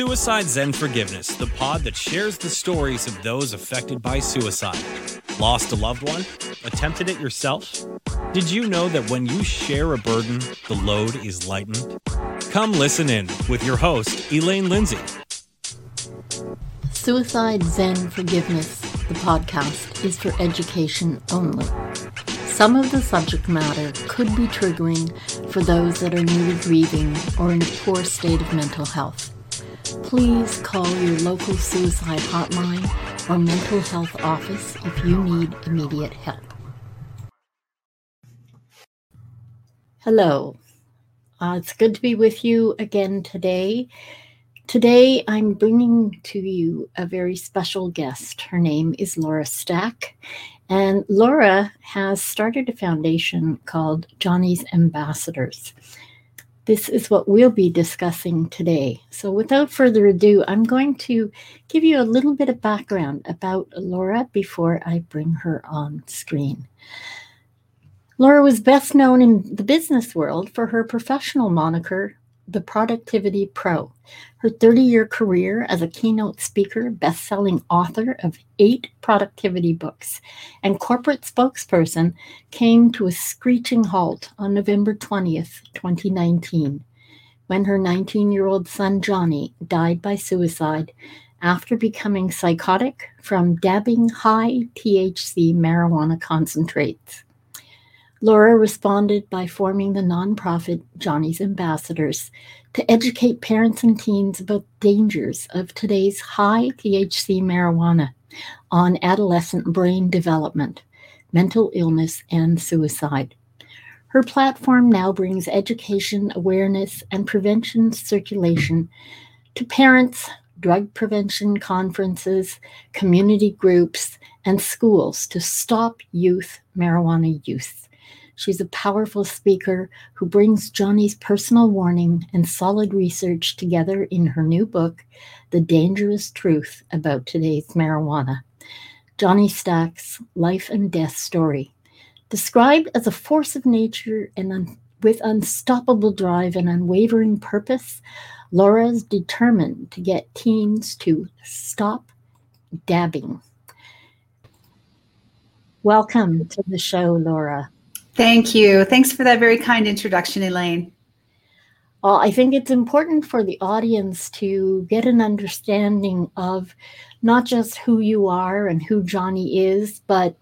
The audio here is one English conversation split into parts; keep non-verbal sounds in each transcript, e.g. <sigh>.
Suicide Zen Forgiveness, the pod that shares the stories of those affected by suicide. Lost a loved one? Attempted it yourself? Did you know that when you share a burden, the load is lightened? Come listen in with your host, Elaine Lindsay. Suicide Zen Forgiveness, the podcast, is for education only. Some of the subject matter could be triggering for those that are newly grieving or in a poor state of mental health. Please call your local suicide hotline or mental health office if you need immediate help. Hello. Uh, it's good to be with you again today. Today, I'm bringing to you a very special guest. Her name is Laura Stack, and Laura has started a foundation called Johnny's Ambassadors. This is what we'll be discussing today. So, without further ado, I'm going to give you a little bit of background about Laura before I bring her on screen. Laura was best known in the business world for her professional moniker, the Productivity Pro. Her 30 year career as a keynote speaker, best selling author of eight productivity books, and corporate spokesperson came to a screeching halt on November 20th, 2019, when her 19 year old son Johnny died by suicide after becoming psychotic from dabbing high THC marijuana concentrates. Laura responded by forming the nonprofit Johnny's Ambassadors to educate parents and teens about dangers of today's high THC marijuana on adolescent brain development, mental illness, and suicide. Her platform now brings education, awareness, and prevention circulation to parents, drug prevention conferences, community groups, and schools to stop youth marijuana use. She's a powerful speaker who brings Johnny's personal warning and solid research together in her new book, The Dangerous Truth About Today's Marijuana. Johnny Stack's life and death story. Described as a force of nature and un- with unstoppable drive and unwavering purpose, Laura's determined to get teens to stop dabbing. Welcome to the show, Laura. Thank you. Thanks for that very kind introduction, Elaine. Well, I think it's important for the audience to get an understanding of not just who you are and who Johnny is, but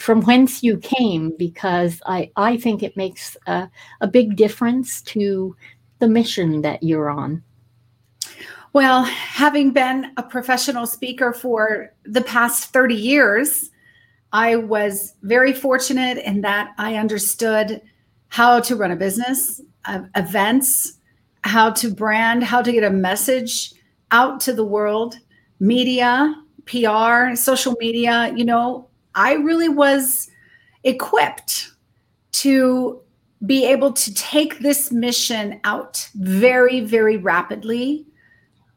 from whence you came, because I, I think it makes a, a big difference to the mission that you're on. Well, having been a professional speaker for the past 30 years, I was very fortunate in that I understood how to run a business, uh, events, how to brand, how to get a message out to the world, media, PR, social media. You know, I really was equipped to be able to take this mission out very, very rapidly.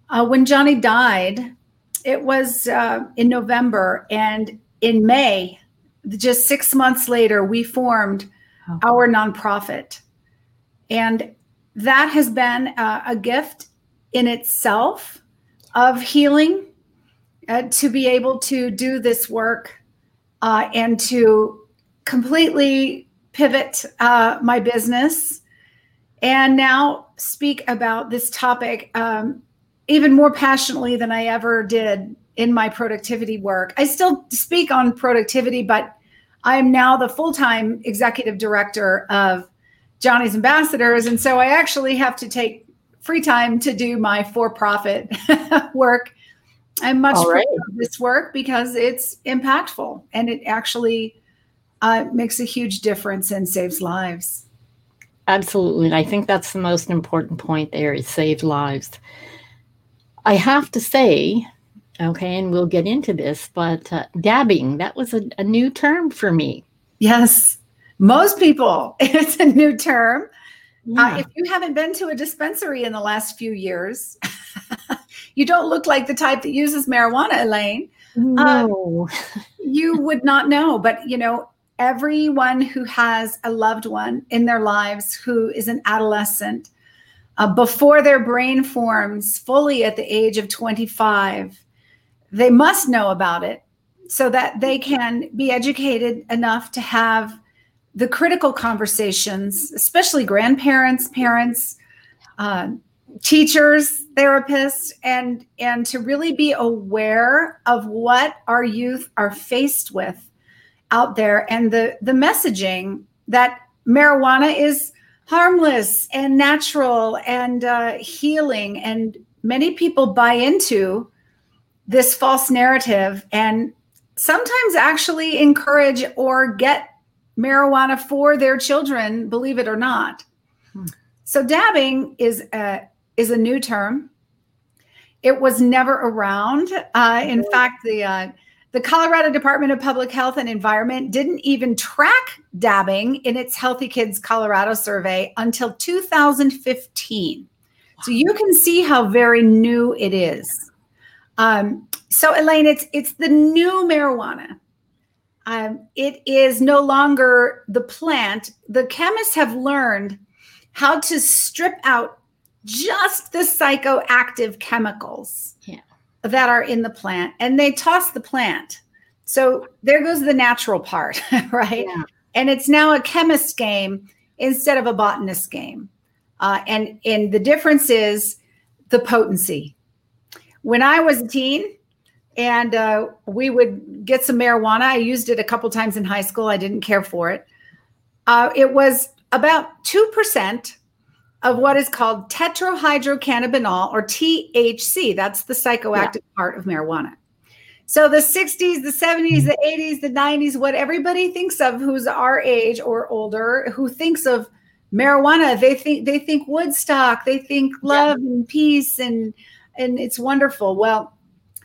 Uh, when Johnny died, it was uh, in November, and in May, just six months later, we formed oh. our nonprofit. And that has been a, a gift in itself of healing uh, to be able to do this work uh, and to completely pivot uh, my business and now speak about this topic um, even more passionately than I ever did in my productivity work. I still speak on productivity, but I'm now the full time executive director of Johnny's Ambassadors. And so I actually have to take free time to do my for profit <laughs> work. I'm much right. of this work because it's impactful and it actually uh, makes a huge difference and saves lives. Absolutely. And I think that's the most important point there is save lives. I have to say, Okay, and we'll get into this, but uh, dabbing, that was a, a new term for me. Yes, most people, <laughs> it's a new term. Uh, yeah. Uh, if you haven't been to a dispensary in the last few years, <laughs> you don't look like the type that uses marijuana, Elaine. No. Um, <laughs> you would not know, but you know, everyone who has a loved one in their lives who is an adolescent uh, before their brain forms fully at the age of 25, they must know about it so that they can be educated enough to have the critical conversations, especially grandparents, parents, uh, teachers, therapists, and and to really be aware of what our youth are faced with out there and the the messaging that marijuana is harmless and natural and uh, healing and many people buy into this false narrative and sometimes actually encourage or get marijuana for their children believe it or not hmm. so dabbing is a is a new term it was never around uh, in mm-hmm. fact the uh, the Colorado Department of Public Health and Environment didn't even track dabbing in its Healthy Kids Colorado survey until 2015. So you can see how very new it is. Um, so Elaine, it's it's the new marijuana. Um, it is no longer the plant. The chemists have learned how to strip out just the psychoactive chemicals. Yeah that are in the plant and they toss the plant. So there goes the natural part, <laughs> right? Yeah. And it's now a chemist game instead of a botanist game. Uh, and and the difference is the potency. When I was a teen, and uh, we would get some marijuana. I used it a couple times in high school. I didn't care for it. Uh, it was about two percent of what is called tetrahydrocannabinol or THC. That's the psychoactive yeah. part of marijuana. So the 60s, the 70s, the 80s, the 90s, what everybody thinks of who's our age or older, who thinks of marijuana, they think they think Woodstock, they think love yeah. and peace and and it's wonderful. Well,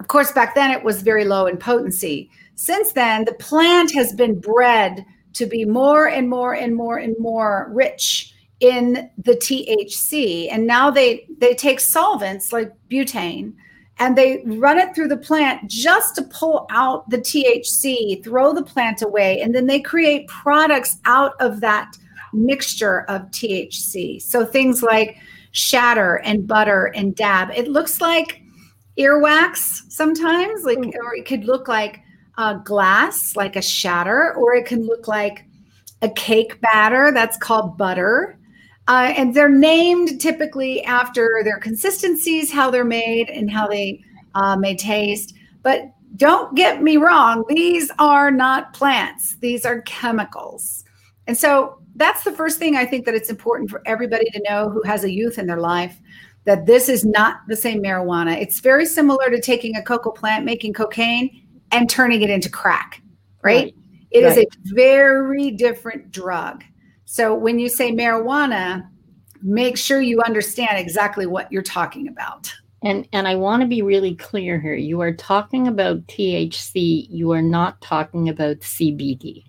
of course back then it was very low in potency. Since then, the plant has been bred to be more and more and more and more rich in the THC. And now they they take solvents like butane and they run it through the plant just to pull out the THC, throw the plant away, and then they create products out of that mixture of THC. So things like shatter and butter and dab. It looks like earwax sometimes, like mm. or it could look like a glass, like a shatter, or it can look like a cake batter that's called butter. Uh, and they're named typically after their consistencies, how they're made, and how they uh, may taste. But don't get me wrong, these are not plants, these are chemicals. And so that's the first thing I think that it's important for everybody to know who has a youth in their life that this is not the same marijuana. It's very similar to taking a cocoa plant, making cocaine, and turning it into crack, right? right. It right. is a very different drug. So when you say marijuana, make sure you understand exactly what you're talking about. And and I want to be really clear here. You are talking about THC, you are not talking about CBD.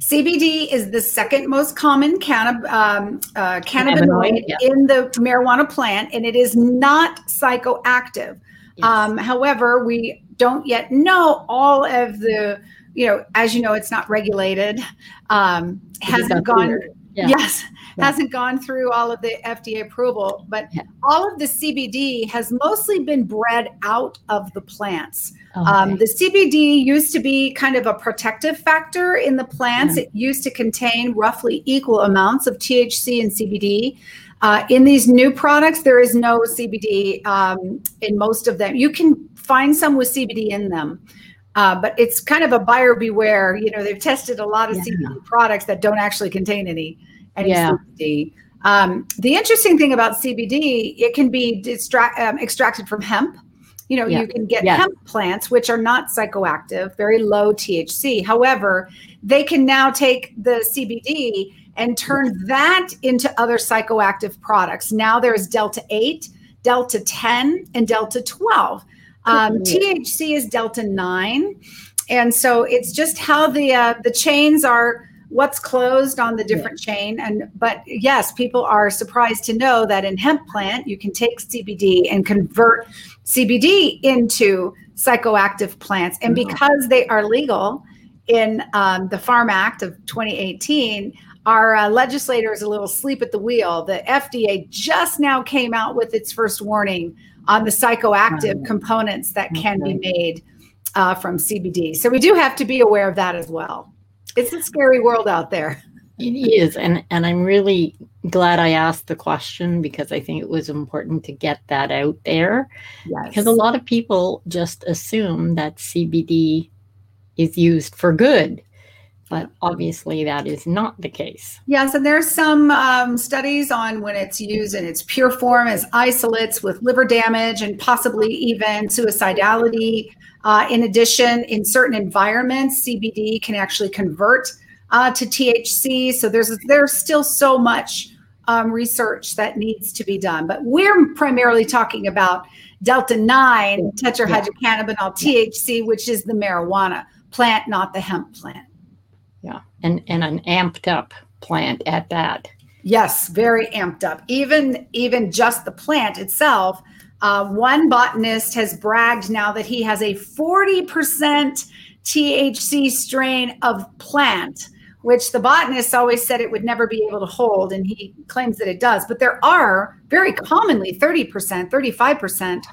CBD is the second most common cannab- um, uh, cannabinoid yeah. in the marijuana plant, and it is not psychoactive. Yes. Um, however, we don't yet know all of the, you know, as you know, it's not regulated. Um, hasn't gone. Yeah. Yes, yeah. hasn't gone through all of the FDA approval, but yeah. all of the CBD has mostly been bred out of the plants. Oh, okay. Um, the CBD used to be kind of a protective factor in the plants. It used to contain roughly equal amounts of THC and CBD. Uh, in these new products, there is no CBD um, in most of them. You can find some with CBD in them. Uh, but it's kind of a buyer beware. You know, they've tested a lot of yeah. CBD products that don't actually contain any any yeah. CBD. Um, the interesting thing about CBD, it can be distract, um, extracted from hemp. You know, yeah. you can get yeah. hemp plants, which are not psychoactive, very low THC. However, they can now take the CBD and turn that into other psychoactive products. Now there's Delta 8, Delta 10, and Delta 12. Um, THC is delta nine, and so it's just how the uh, the chains are. What's closed on the different yeah. chain, and but yes, people are surprised to know that in hemp plant you can take CBD and convert CBD into psychoactive plants, and because they are legal in um, the Farm Act of 2018, our uh, legislator is a little sleep at the wheel. The FDA just now came out with its first warning on the psychoactive components that can be made uh, from CBD. So we do have to be aware of that as well. It's a scary world out there. <laughs> It is, and and I'm really glad I asked the question because I think it was important to get that out there. Yes. Because a lot of people just assume that CBD is used for good, but obviously that is not the case. Yes, and there's some um, studies on when it's used in its pure form as isolates with liver damage and possibly even suicidality. Uh, in addition, in certain environments, CBD can actually convert uh, to THC. So there's there's still so much um, research that needs to be done. But we're primarily talking about delta nine tetrahydrocannabinol THC, which is the marijuana plant, not the hemp plant. And and an amped up plant at that. Yes, very amped up. Even even just the plant itself. Uh, one botanist has bragged now that he has a 40% THC strain of plant which the botanists always said it would never be able to hold, and he claims that it does. But there are very commonly 30%, 35%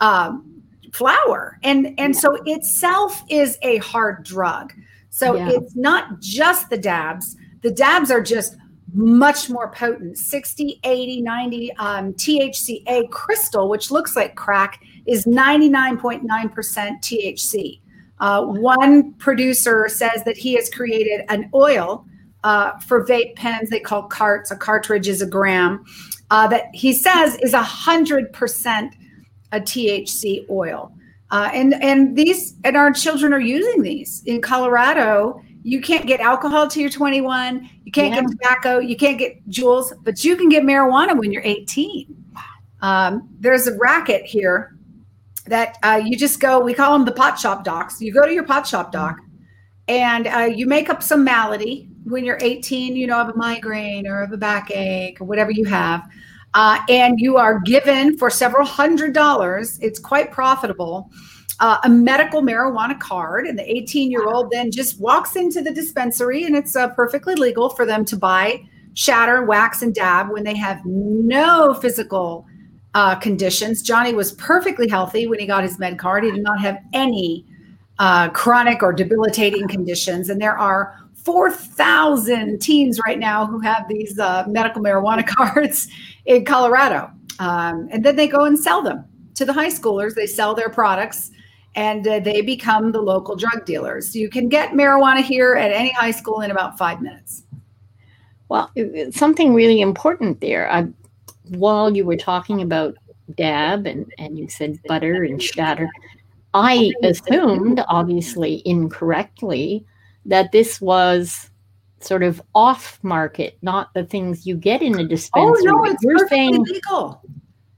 um, flower. And, and so itself is a hard drug. So yeah. it's not just the dabs, the dabs are just much more potent 60 80 90 um, thca crystal which looks like crack is 99.9% thc uh, one producer says that he has created an oil uh, for vape pens. They call carts. A cartridge is a gram. Uh, that he says is a hundred percent a THC oil. Uh, and and these and our children are using these in Colorado. You can't get alcohol till you're 21. You can't yeah. get tobacco. You can't get Juuls, but you can get marijuana when you're 18. Um, there's a racket here that uh, you just go, we call them the pot shop docs. You go to your pot shop doc and uh, you make up some malady when you're 18, you know, of a migraine or of a backache or whatever you have. Uh, and you are given for several hundred dollars, it's quite profitable, uh, a medical marijuana card. And the 18 year old then just walks into the dispensary and it's uh, perfectly legal for them to buy shatter, wax, and dab when they have no physical uh, conditions. Johnny was perfectly healthy when he got his med card. He did not have any uh, chronic or debilitating conditions. And there are 4,000 teens right now who have these uh, medical marijuana <laughs> cards in Colorado. Um, and then they go and sell them to the high schoolers. They sell their products and uh, they become the local drug dealers. You can get marijuana here at any high school in about five minutes. Well, something really important there. I while you were talking about dab and, and you said butter and shatter, I assumed, obviously incorrectly, that this was sort of off market, not the things you get in a dispensary. Oh no, it's You're saying legal.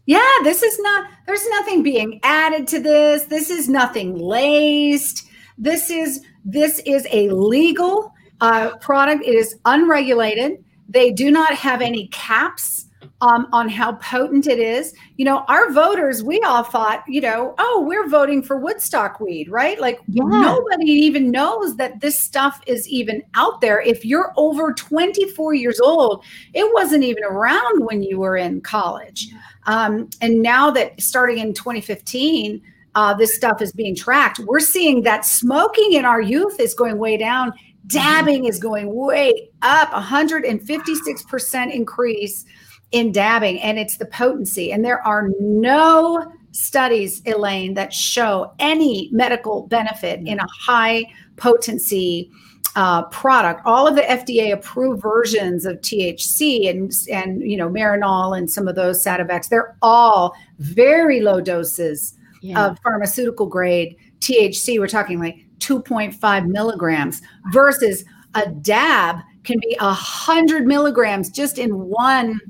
Yeah, this is not. There's nothing being added to this. This is nothing laced. This is this is a legal uh, product. It is unregulated. They do not have any caps um, on how potent it is. You know, our voters, we all thought, you know, oh, we're voting for Woodstock weed, right? Like yeah. nobody even knows that this stuff is even out there. If you're over 24 years old, it wasn't even around when you were in college. Um, and now that starting in 2015, uh, this stuff is being tracked, we're seeing that smoking in our youth is going way down. Dabbing is going way up, 156% increase in dabbing, and it's the potency. And there are no studies, Elaine, that show any medical benefit in a high potency uh, product. All of the FDA approved versions of THC and and you know Marinol and some of those Sativex, they're all very low doses yeah. of pharmaceutical grade THC. We're talking like 2.5 milligrams versus a dab can be a hundred milligrams just in one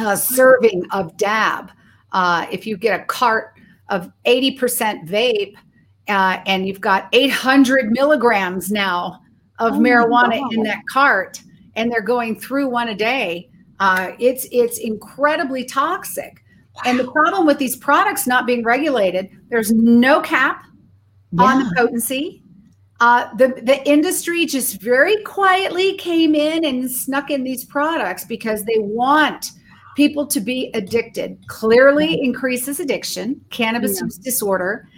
uh, serving of dab. Uh, if you get a cart of 80% vape uh, and you've got 800 milligrams now of oh marijuana in that cart and they're going through one a day, uh, it's it's incredibly toxic. Wow. And the problem with these products not being regulated, there's no cap yeah. on the potency. uh, the the industry just very quietly came in and snuck in these products because they want people to be addicted. Clearly increases addiction, cannabis yeah. use disorder.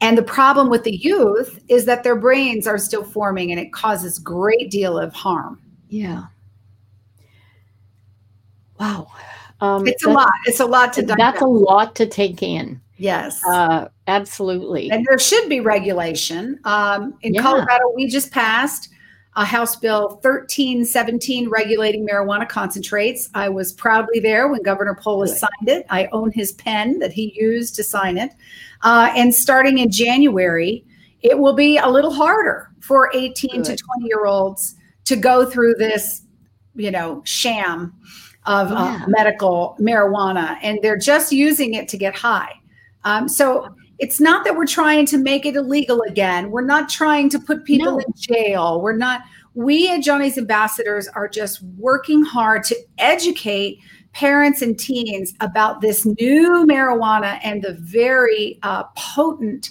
And the problem with the youth is that their brains are still forming and it causes great deal of harm. Yeah. Wow. Um, it's a lot. It's a lot to digest. That's a lot to take in. Yes. Uh, absolutely. And there should be regulation. Um, in yeah. Colorado, we just passed a House Bill 1317 regulating marijuana concentrates. I was proudly there when Governor Polis signed it. I own his pen that he used to sign it. Uh, and starting in January, it will be a little harder for 18 Good. to 20 year olds to go through this, you know, sham of uh, yeah. uh, medical marijuana. And they're just using it to get high. Um, so it's not that we're trying to make it illegal again. We're not trying to put people no. in jail. We're not, we at Johnny's Ambassadors are just working hard to educate parents and teens about this new marijuana and the very uh, potent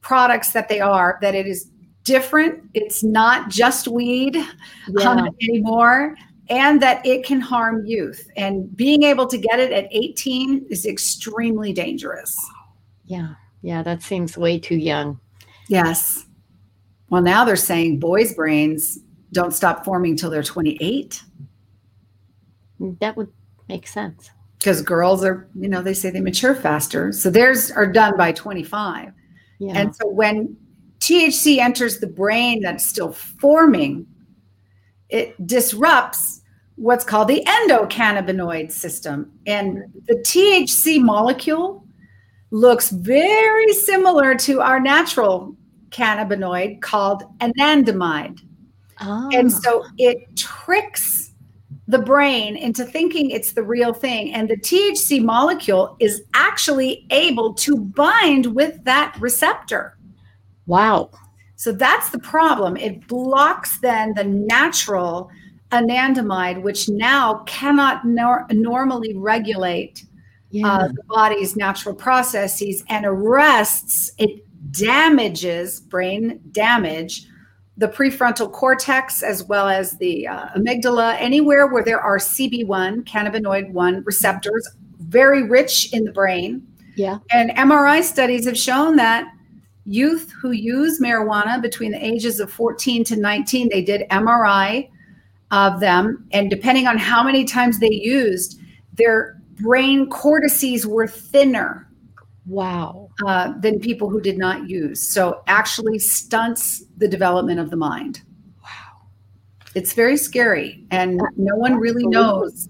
products that they are, that it is different. It's not just weed yeah. um, anymore, and that it can harm youth. And being able to get it at 18 is extremely dangerous. Yeah. Yeah, that seems way too young. Yes. Well, now they're saying boys' brains don't stop forming till they're 28. That would make sense. Because girls are, you know, they say they mature faster. So theirs are done by 25. Yeah. And so when THC enters the brain that's still forming, it disrupts what's called the endocannabinoid system. And the THC molecule looks very similar to our natural cannabinoid called anandamide. Oh. And ah. so it tricks the brain into thinking it's the real thing. And the THC molecule is actually able to bind with that receptor. Wow. So that's the problem. It blocks then the natural anandamide, which now cannot nor- normally regulate yeah. uh, the body's natural processes and arrests, it damages brain damage the prefrontal cortex as well as the uh, amygdala, anywhere where there are CB1, cannabinoid 1 receptors, very rich in the brain. Yeah. And MRI studies have shown that youth who use marijuana between the ages of 14 to 19, they did MRI of them. And depending on how many times they used, their brain cortices were thinner. Wow. Uh, than people who did not use. So actually stunts the development of the mind. Wow. It's very scary. And no one really knows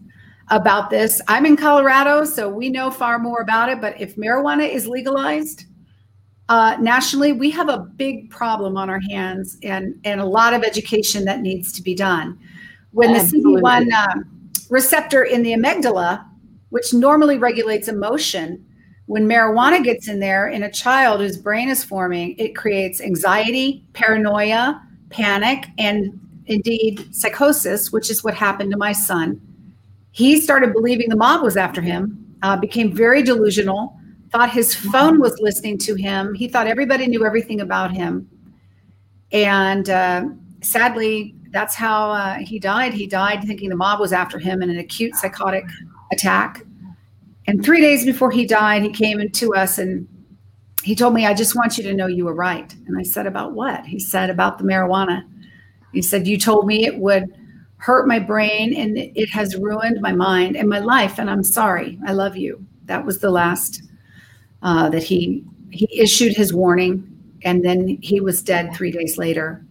about this. I'm in Colorado, so we know far more about it. But if marijuana is legalized, uh, nationally, we have a big problem on our hands and, and a lot of education that needs to be done. When the CB1 um, receptor in the amygdala which normally regulates emotion, when marijuana gets in there in a child whose brain is forming, it creates anxiety, paranoia, panic, and indeed psychosis, which is what happened to my son. He started believing the mob was after him, uh, became very delusional, thought his phone was listening to him. He thought everybody knew everything about him. And uh, sadly, that's how uh, he died. He died thinking the mob was after him in an acute psychotic attack. And three days before he died, he came to us and he told me, I just want you to know you were right. And I said, About what? He said, About the marijuana. He said, You told me it would hurt my brain and it has ruined my mind and my life. And I'm sorry. I love you. That was the last uh, that he he issued his warning and then he was dead three days later.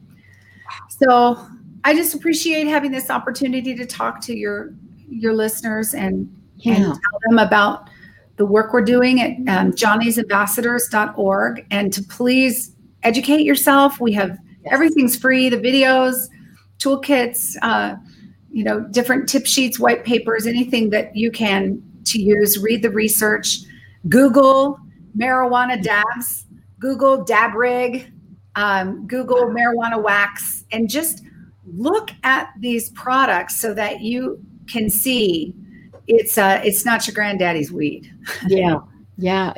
So I just appreciate having this opportunity to talk to your your listeners and yeah. and tell them about the work we're doing at um, johnnysambassadors.org and to please educate yourself. We have everything's free the videos, toolkits, uh, you know, different tip sheets, white papers, anything that you can to use. Read the research, Google marijuana dabs, Google dab rig, um, Google marijuana wax, and just look at these products so that you can see it's uh it's not your granddaddy's weed. <laughs> Yeah. Yeah,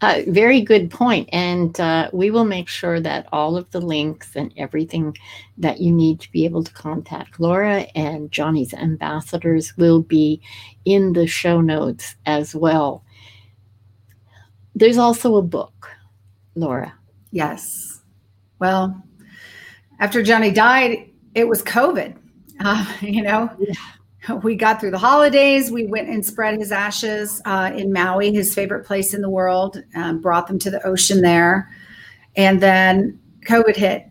uh, very good point. And uh, we will make sure that all of the links and everything that you need to be able to contact Laura and Johnny's ambassadors will be in the show notes as well. There's also a book, Laura. Yes. Well, after Johnny died, it was COVID. Uh, <laughs> you know, yeah <laughs> we got through the holidays. We went and spread his ashes uh, in Maui, his favorite place in the world, um, brought them to the ocean there. And then COVID hit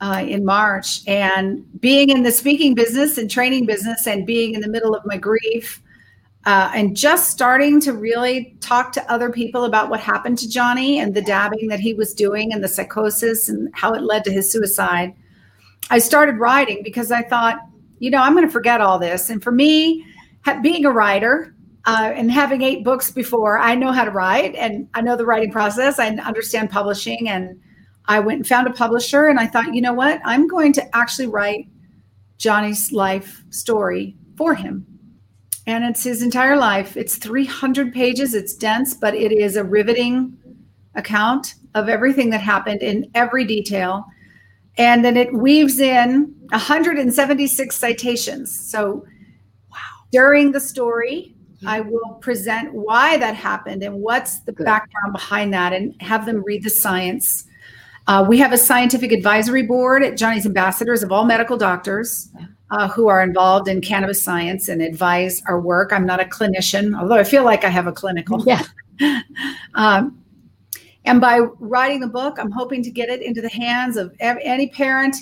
uh, in March. And being in the speaking business and training business and being in the middle of my grief uh, and just starting to really talk to other people about what happened to Johnny and the dabbing that he was doing and the psychosis and how it led to his suicide, I started writing because I thought, you know, I'm going to forget all this. And for me, being a writer uh, and having eight books before, I know how to write and I know the writing process. I understand publishing. And I went and found a publisher and I thought, you know what? I'm going to actually write Johnny's life story for him. And it's his entire life. It's 300 pages. It's dense, but it is a riveting account of everything that happened in every detail. And then it weaves in 176 citations. So wow. during the story. I will present why that happened and what's the Good. background behind that and have them read the science. Uh, we have a scientific advisory board at Johnny's Ambassadors of all medical doctors uh, who are involved in cannabis science and advise our work. I'm not a clinician, although I feel like I have a clinical. Yeah. <laughs> um, and by writing the book, I'm hoping to get it into the hands of any parent,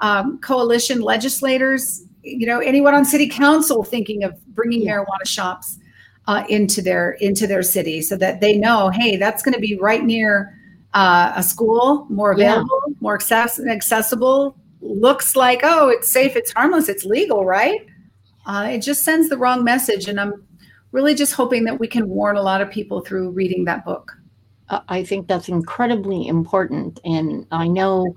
um, coalition legislators, you know, anyone on city council thinking of bringing yeah. marijuana shops uh, into their into their city, so that they know, hey, that's going to be right near uh, a school, more available, yeah. more access- accessible. Looks like, oh, it's safe, it's harmless, it's legal, right? Uh, it just sends the wrong message, and I'm really just hoping that we can warn a lot of people through reading that book. Uh, I think that's incredibly important. And I know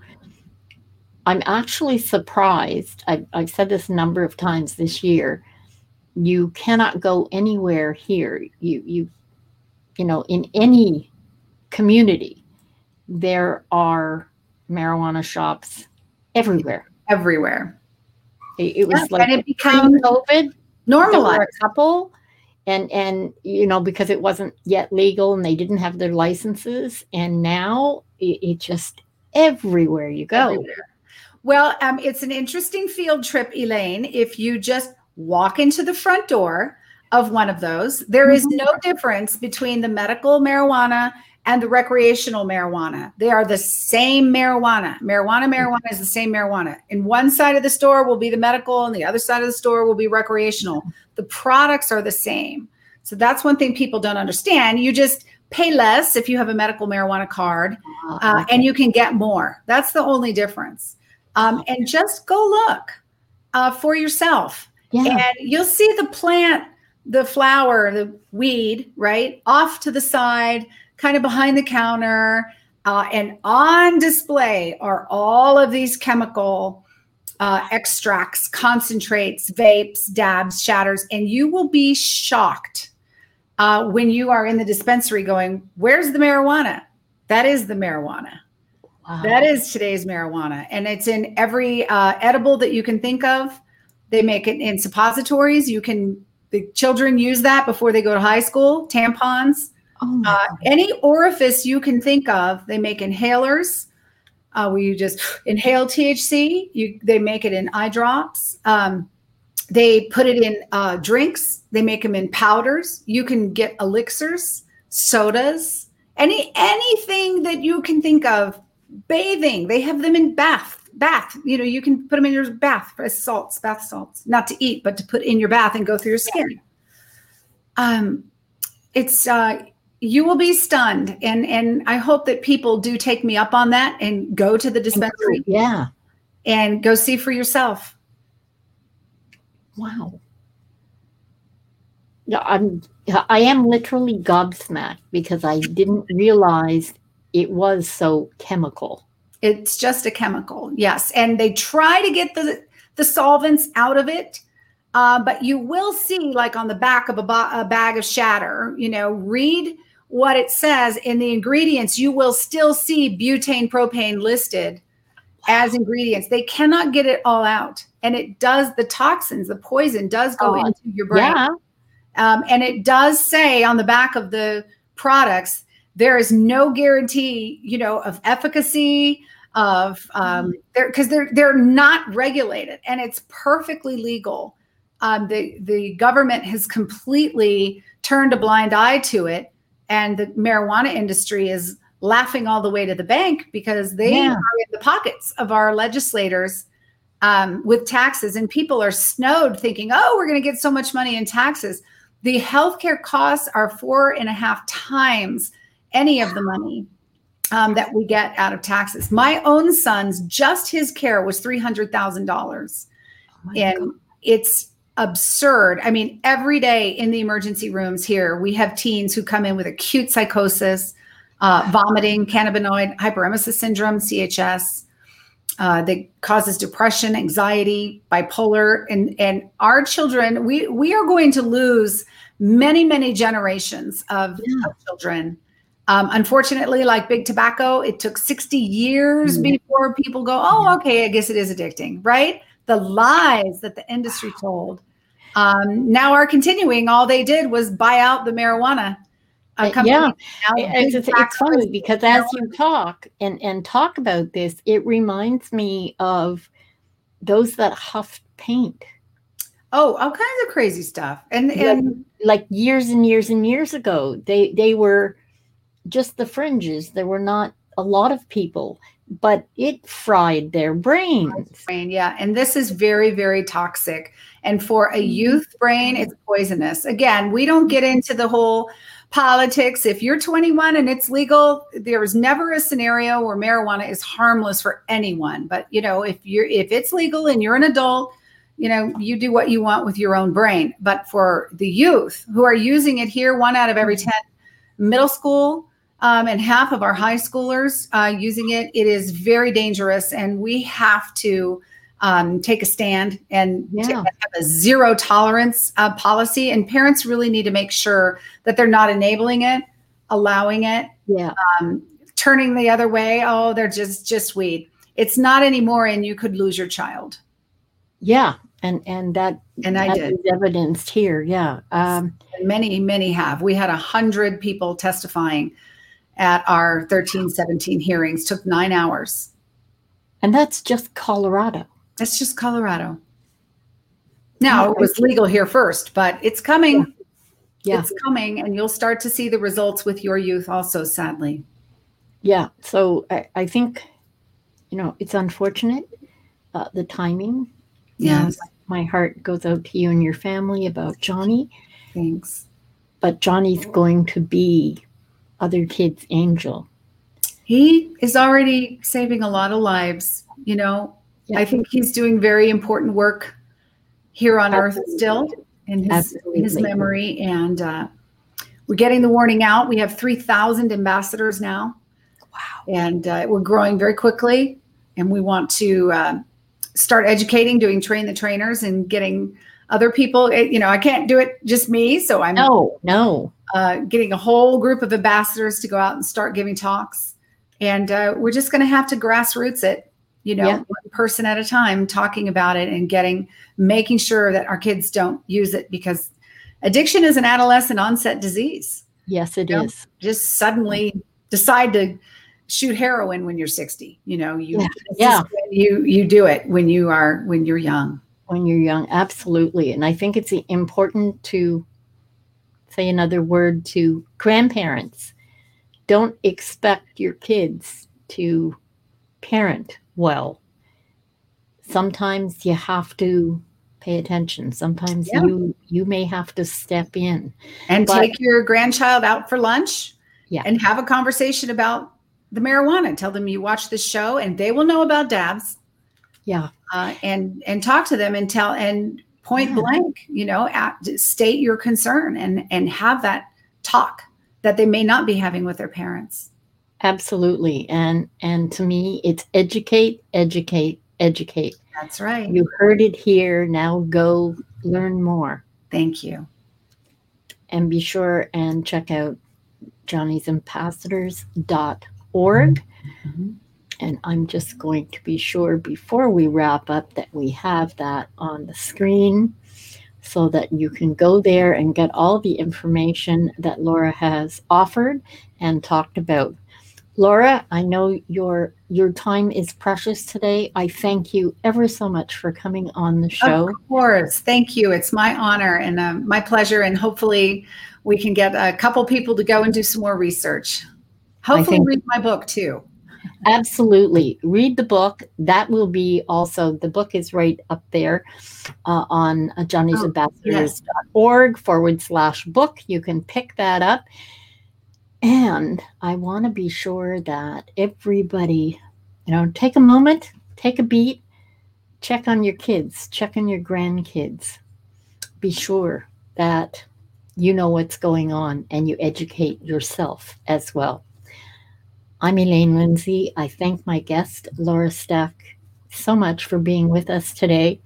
I'm actually surprised. I've, I've, said this a number of times this year. You cannot go anywhere here. You, you, you know, in any community, there are marijuana shops everywhere. Everywhere. It, it was yeah, like and it became COVID. Normalized. a couple and and you know because it wasn't yet legal and they didn't have their licenses and now it, it just everywhere you go everywhere. well um, it's an interesting field trip elaine if you just walk into the front door of one of those There is mm-hmm. no difference between the medical marijuana and the recreational marijuana. They are the same marijuana. Marijuana, marijuana is the same marijuana. In one side of the store will be the medical, and the other side of the store will be recreational. The products are the same. So that's one thing people don't understand. You just pay less if you have a medical marijuana card, uh, uh and you can get more. That's the only difference. Um, and just go look uh, for yourself, yeah. and you'll see the plant, the flower, the weed, right off to the side kind of behind the counter. Uh, and on display are all of these chemical uh, extracts, concentrates, vapes, dabs, shatters, and you will be shocked uh, when you are in the dispensary going, Where's the marijuana? That is the marijuana. Wow. That is today's marijuana. And it's in every uh, edible that you can think of. They make it in suppositories. You can, the children use that before they go to high school, tampons. Oh uh, any orifice you can think of, they make inhalers. Uh, where you just <gasps> inhale THC. You they make it in eye drops. Um, they put it in uh, drinks. They make them in powders. You can get elixirs, sodas, any anything that you can think of. Bathing. They have them in bath. Bath. You know, you can put them in your bath as salts, bath salts, not to eat, but to put in your bath and go through your skin. Um, it's uh, you will be stunned. And and i hope that people do take me up on that and go to the dispensary. yeah. And go see for yourself. Wow. Yeah i'm i am literally gobsmacked because i didn't realize it was so chemical. It's just a chemical yes. And they try to get the the solvents out of it uh, but you will see like on the back of a, a bag of shatter you know read what it says in the ingredients, you will still see butane propane listed as ingredients. They cannot get it all out. And it does, the toxins, the poison does go Oh, into your brain. Yeah. Um, and it does say on the back of the products, there is no guarantee, you know, of efficacy of um they're because they're they're not regulated and it's perfectly legal. Um, the the government has completely turned a blind eye to it, and the marijuana industry is laughing all the way to the bank because they Yeah. are in the pockets of our legislators um, with taxes, and people are snowed thinking, "Oh, we're going to get so much money in taxes." The healthcare costs are four and a half times any of the money um, that we get out of taxes. My own son's just his care was three hundred thousand dollars, Oh and God. it's absurd. I mean, every day in the emergency rooms here, we have teens who come in with acute psychosis, uh, vomiting, cannabinoid hyperemesis syndrome, CHS. Uh, that causes depression, anxiety, bipolar, and and our children. We we are going to lose many many generations of, Yeah. of children. Um, unfortunately, like big tobacco, it took 60 years Mm. before people go, oh, okay, I guess it is addicting, right? The lies that the industry told um, now are continuing. All they did was buy out the marijuana uh, Uh, company. yeah. It's, it's, it's funny because as you talk and, and talk about this, it reminds me of those that huffed paint. oh, all kinds of crazy stuff. And, and Like years and years and years ago, they they were just the fringes. There were not a lot of people, but it fried their brains. brain, yeah. And this is very, very toxic. And for a mm-hmm. youth brain, it's poisonous. Again, we don't get into the whole politics. If you're 21 and it's legal, there is never a scenario where marijuana is harmless for anyone. But you know, if you're if it's legal and you're an adult, you know, you do what you want with your own brain. But for the youth who are using it here, one out of every mm-hmm. 10 middle school um, and half of our high schoolers uh, using it. It is very dangerous, and we have to um, take a stand and Yeah. have a zero tolerance uh, policy. And parents really need to make sure that they're not enabling it, allowing it, Yeah. um, turning the other way. Oh, they're just just weed. It's not anymore, and you could lose your child. Yeah. And and that And I that did. is evidenced here. Yeah. Um, many, many have. We had a hundred people testifying at our 13, 17 hearings. Took nine hours. and that's just Colorado. That's just Colorado. Now it was legal here first, but it's coming. Yeah. It's coming, and you'll start to see the results with your youth also, sadly. Yeah. So I, I think, you know, it's unfortunate uh, the timing. Yes. My heart goes out to you and your family about Johnny, Thanks. but Johnny's going to be other kids' angel. He is already saving a lot of lives. You know, Yeah. I think he's doing very important work here on earth still in his, in his memory. And uh, we're getting the warning out. We have 3,000 ambassadors now. Wow. and uh, we're growing very quickly and we want to uh, start educating doing train the trainers and getting other people eh, you know i can't do it just me so i'm No, no. uh, getting a whole group of ambassadors to go out and start giving talks and uh, we're just going to have to grassroots it you know Yeah. one person at a time talking about it and getting making sure that our kids don't use it because addiction is an adolescent onset disease Yes, it is. Just suddenly decide to shoot heroin when you're 60 you know you Yeah. Yeah. you you do it when you are when you're young When you're young, absolutely. And I think it's important to say another word to grandparents. Don't expect your kids to parent well. Sometimes you have to pay attention. Sometimes Yeah. you you may have to step in. and But- take your grandchild out for lunch Yeah. and have a conversation about the marijuana tell them you watch this show and they will know about dabs Yeah. uh, and and talk to them and tell and point Yeah. blank you know at, state your concern and and have that talk that they may not be having with their parents Absolutely. And and to me it's educate, educate, educate. that's right You heard it here. Now go learn more thank you and be sure and check out johnny'sambassadors.org. Mm-hmm. And I'm just going to be sure before we wrap up that we have that on the screen so that you can go there and get all the information that Laura has offered and talked about. Laura, I know your your time is precious today. I thank you ever so much for coming on the show. Of course, thank you. It's my honor and uh, my pleasure, and hopefully we can get a couple people to go and do some more research. Hopefully, think, read my book too. Absolutely, read the book. That will be also the book is right up there uh, on uh, johnny'sambassadors.org yes. forward slash book. You can pick that up and I want to be sure that everybody, you know, take a moment, take a beat, check on your kids, check on your grandkids. Be sure that you know what's going on and you educate yourself as well. I'm Elaine Lindsay. I thank my guest, Laura Stack, so much for being with us today.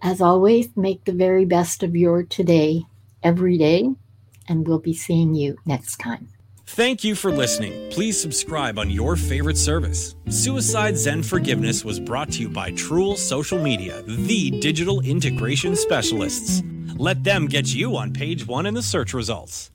As always, make the very best of your today every day and we'll be seeing you next time. Thank you for listening. Please subscribe on your favorite service. Suicide Then Forgiveness was brought to you by Truel Social Media, the digital integration specialists. Let them get you on page one in the search results.